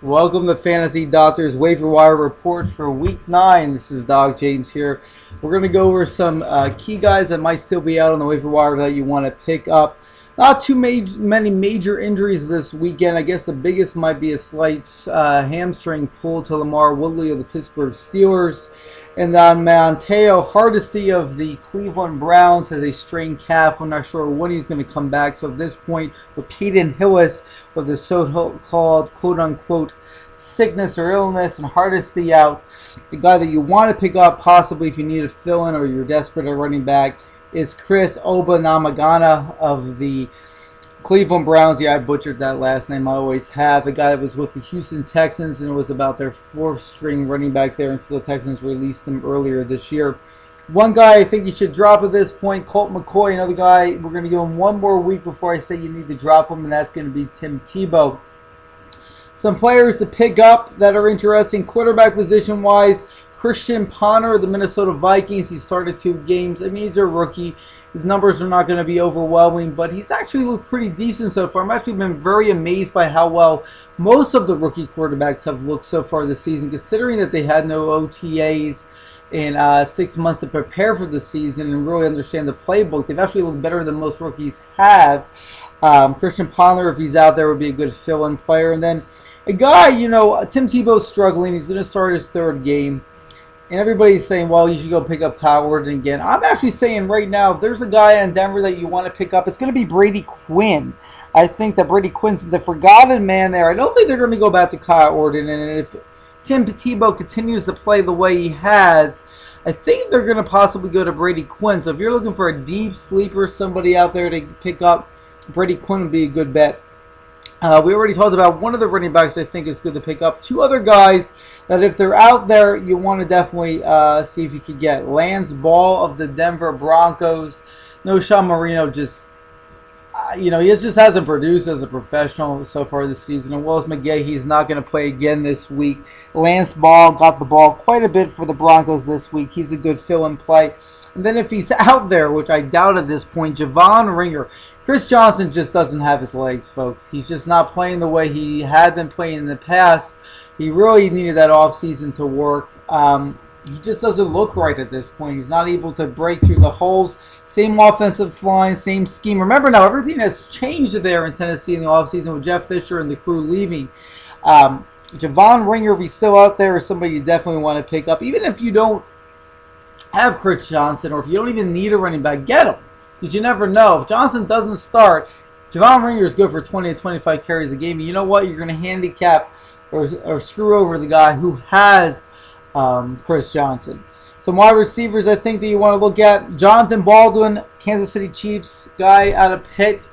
Welcome to Fantasy Doctors Waiver Wire Report for Week 9. This is Doc James here. We're going to go over some uh, key guys that might still be out on the waiver wire that you want to pick up. Not too major, many major injuries this weekend. I guess the biggest might be a slight uh, hamstring pull to LaMarr Woodley of the Pittsburgh Steelers. And then Montario Hardesty of the Cleveland Browns has a strained calf. I'm not sure when he's going to come back. So at this point, with Peyton Hillis with the so-called quote-unquote sickness or illness and Hardesty out, the guy that you want to pick up possibly if you need a fill-in or you're desperate at running back is Chris Ogbonnamagana of the Cleveland Browns. Yeah, I butchered that last name. I always have. The guy that was with the Houston Texans and was about their fourth string running back there until the Texans released him earlier this year. One guy I think you should drop at this point, Colt McCoy. Another guy, we're going to give him one more week before I say you need to drop him, and that's going to be Tim Tebow. Some players to pick up that are interesting quarterback position wise. Christian Ponder of the Minnesota Vikings. He started two games. I mean, he's a rookie. His numbers are not going to be overwhelming, but he's actually looked pretty decent so far. I'm actually been very amazed by how well most of the rookie quarterbacks have looked so far this season, considering that they had no OTAs in uh, six months to prepare for the season and really understand the playbook. They've actually looked better than most rookies have. Um, Christian Ponder, if he's out there, would be a good fill-in player. And then a guy, you know, Tim Tebow's struggling. He's going to start his third game and everybody's saying, well, you should go pick up Kyle Orton again. I'm actually saying right now, there's a guy in Denver that you want to pick up. It's going to be Brady Quinn. I think that Brady Quinn's the forgotten man there. I don't think they're going to go back to Kyle Orton. And if Tim Tebow continues to play the way he has, I think they're going to possibly go to Brady Quinn. So if you're looking for a deep sleeper, somebody out there to pick up, Brady Quinn would be a good bet. Uh, we already talked about one of the running backs I think is good to pick up. Two other guys that if they're out there, you want to definitely uh, see if you could get. Lance Ball of the Denver Broncos. Knowshon Moreno just, uh, you know, he just hasn't produced as a professional so far this season. And Willis McGahee, he's not going to play again this week. Lance Ball got the ball quite a bit for the Broncos this week. He's a good fill-in play. And then if he's out there, which I doubt at this point, Javon Ringer. Chris Johnson just doesn't have his legs, folks. He's just not playing the way he had been playing in the past. He really needed that offseason to work. Um, he just doesn't look right at this point. He's not able to break through the holes. Same offensive line, same scheme. Remember now, everything has changed there in Tennessee in the offseason with Jeff Fisher and the crew leaving. Um, Javon Ringer, if he's still out there, is somebody you definitely want to pick up. Even if you don't have Chris Johnson or if you don't even need a running back, get him. Because you never know. If Johnson doesn't start, Javon Ringer is good for 20 to 25 carries a game. You know what? You're going to handicap or, or screw over the guy who has um, Chris Johnson. Some wide receivers I think that you want to look at. Jonathan Baldwin, Kansas City Chiefs guy out of Pitt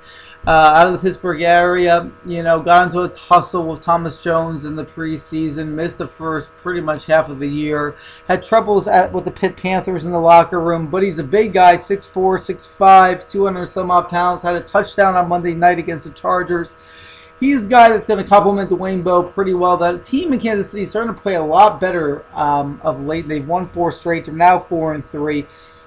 uh, out of the Pittsburgh area. You know, got into a tussle with Thomas Jones in the preseason, missed the first pretty much half of the year, had troubles at, with the Pitt Panthers in the locker room, but he's a big guy, 6'4", 6'5", 200 some odd pounds, had a touchdown on Monday night against the Chargers. He's a guy that's going to complement Dwayne Bowe pretty well. That team in Kansas City is starting to play a lot better um, of late. They've won four straight. They're now four and three.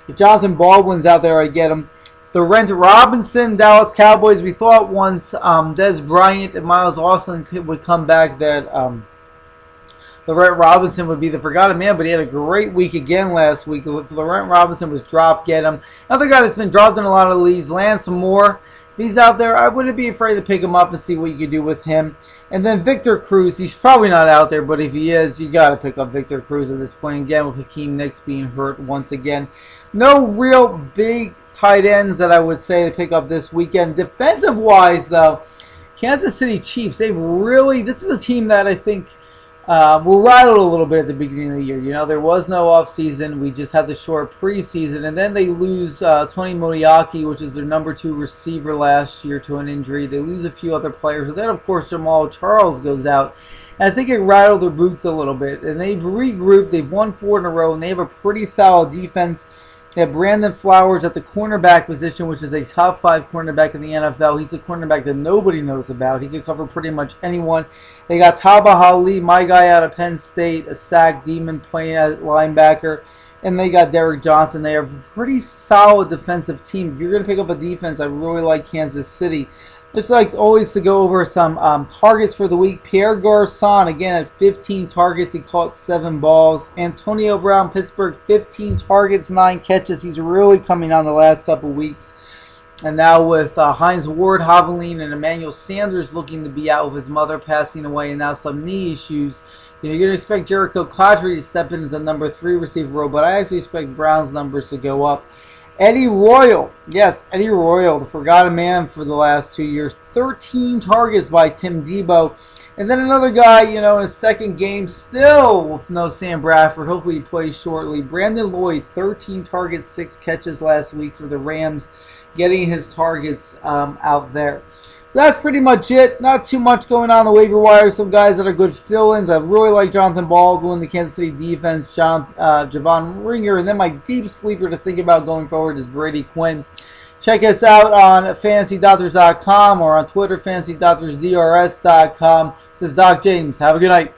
If Jonathan Baldwin's out there, I get him the Rent Robinson Dallas Cowboys. We thought once um, Dez Bryant and Miles Austin could, would come back that um, rent Robinson would be the forgotten man, but he had a great week again last week. If Laurent Robinson was dropped, get him. Another guy that's been dropped in a lot of leagues, Lance Moore. If he's out there, I wouldn't be afraid to pick him up and see what you could do with him. And then Victor Cruz, he's probably not out there, but if he is, you got to pick up Victor Cruz at this point again with Hakeem Nicks being hurt once again. No real big tight ends that I would say to pick up this weekend. Defensive wise, though, Kansas City Chiefs, they've really, this is a team that I think uh, were rattled a little bit at the beginning of the year. You know, there was no offseason. We just had the short preseason. And then they lose uh, Tony Moeaki, which is their number two receiver last year, to an injury. They lose a few other players. And then, of course, Jamaal Charles goes out. And I think it rattled their boots a little bit. And they've regrouped. They've won four in a row. And they have a pretty solid defense. They have Brandon Flowers at the cornerback position, which is a top five cornerback in the NFL. He's a cornerback that nobody knows about. He can cover pretty much anyone. They got Tamba Hali, my guy out of Penn State, a sack demon playing at linebacker. And they got Derrick Johnson. They are a pretty solid defensive team. If you're going to pick up a defense, I really like Kansas City. Just like always to go over some um, targets for the week. Pierre Garcon, again at 15 targets, he caught 7 balls. Antonio Brown, Pittsburgh, 15 targets, 9 catches. He's really coming on the last couple weeks. And now with uh, Hines Ward, Haviland, and Emmanuel Sanders looking to be out with his mother passing away and now some knee issues, you know, you're going to expect Jerricho Cotchery to step in as a number 3 receiver role, but I actually expect Brown's numbers to go up. Eddie Royal, yes, Eddie Royal, the forgotten man for the last two years. 13 targets by Tim Tebow. And then another guy, you know, in his second game, still with no Sam Bradford. Hopefully he plays shortly. Brandon Lloyd, 13 targets, 6 catches last week for the Rams, getting his targets um, out there. So that's pretty much it. Not too much going on the waiver wire. Some guys that are good fill-ins. I really like Jonathan Baldwin, the Kansas City defense, John uh, Javon Ringer, and then my deep sleeper to think about going forward is Brady Quinn. Check us out on FantasyDoctors.com or on Twitter, FantasyDoctorsDRS.com. This is Doc James. Have a good night.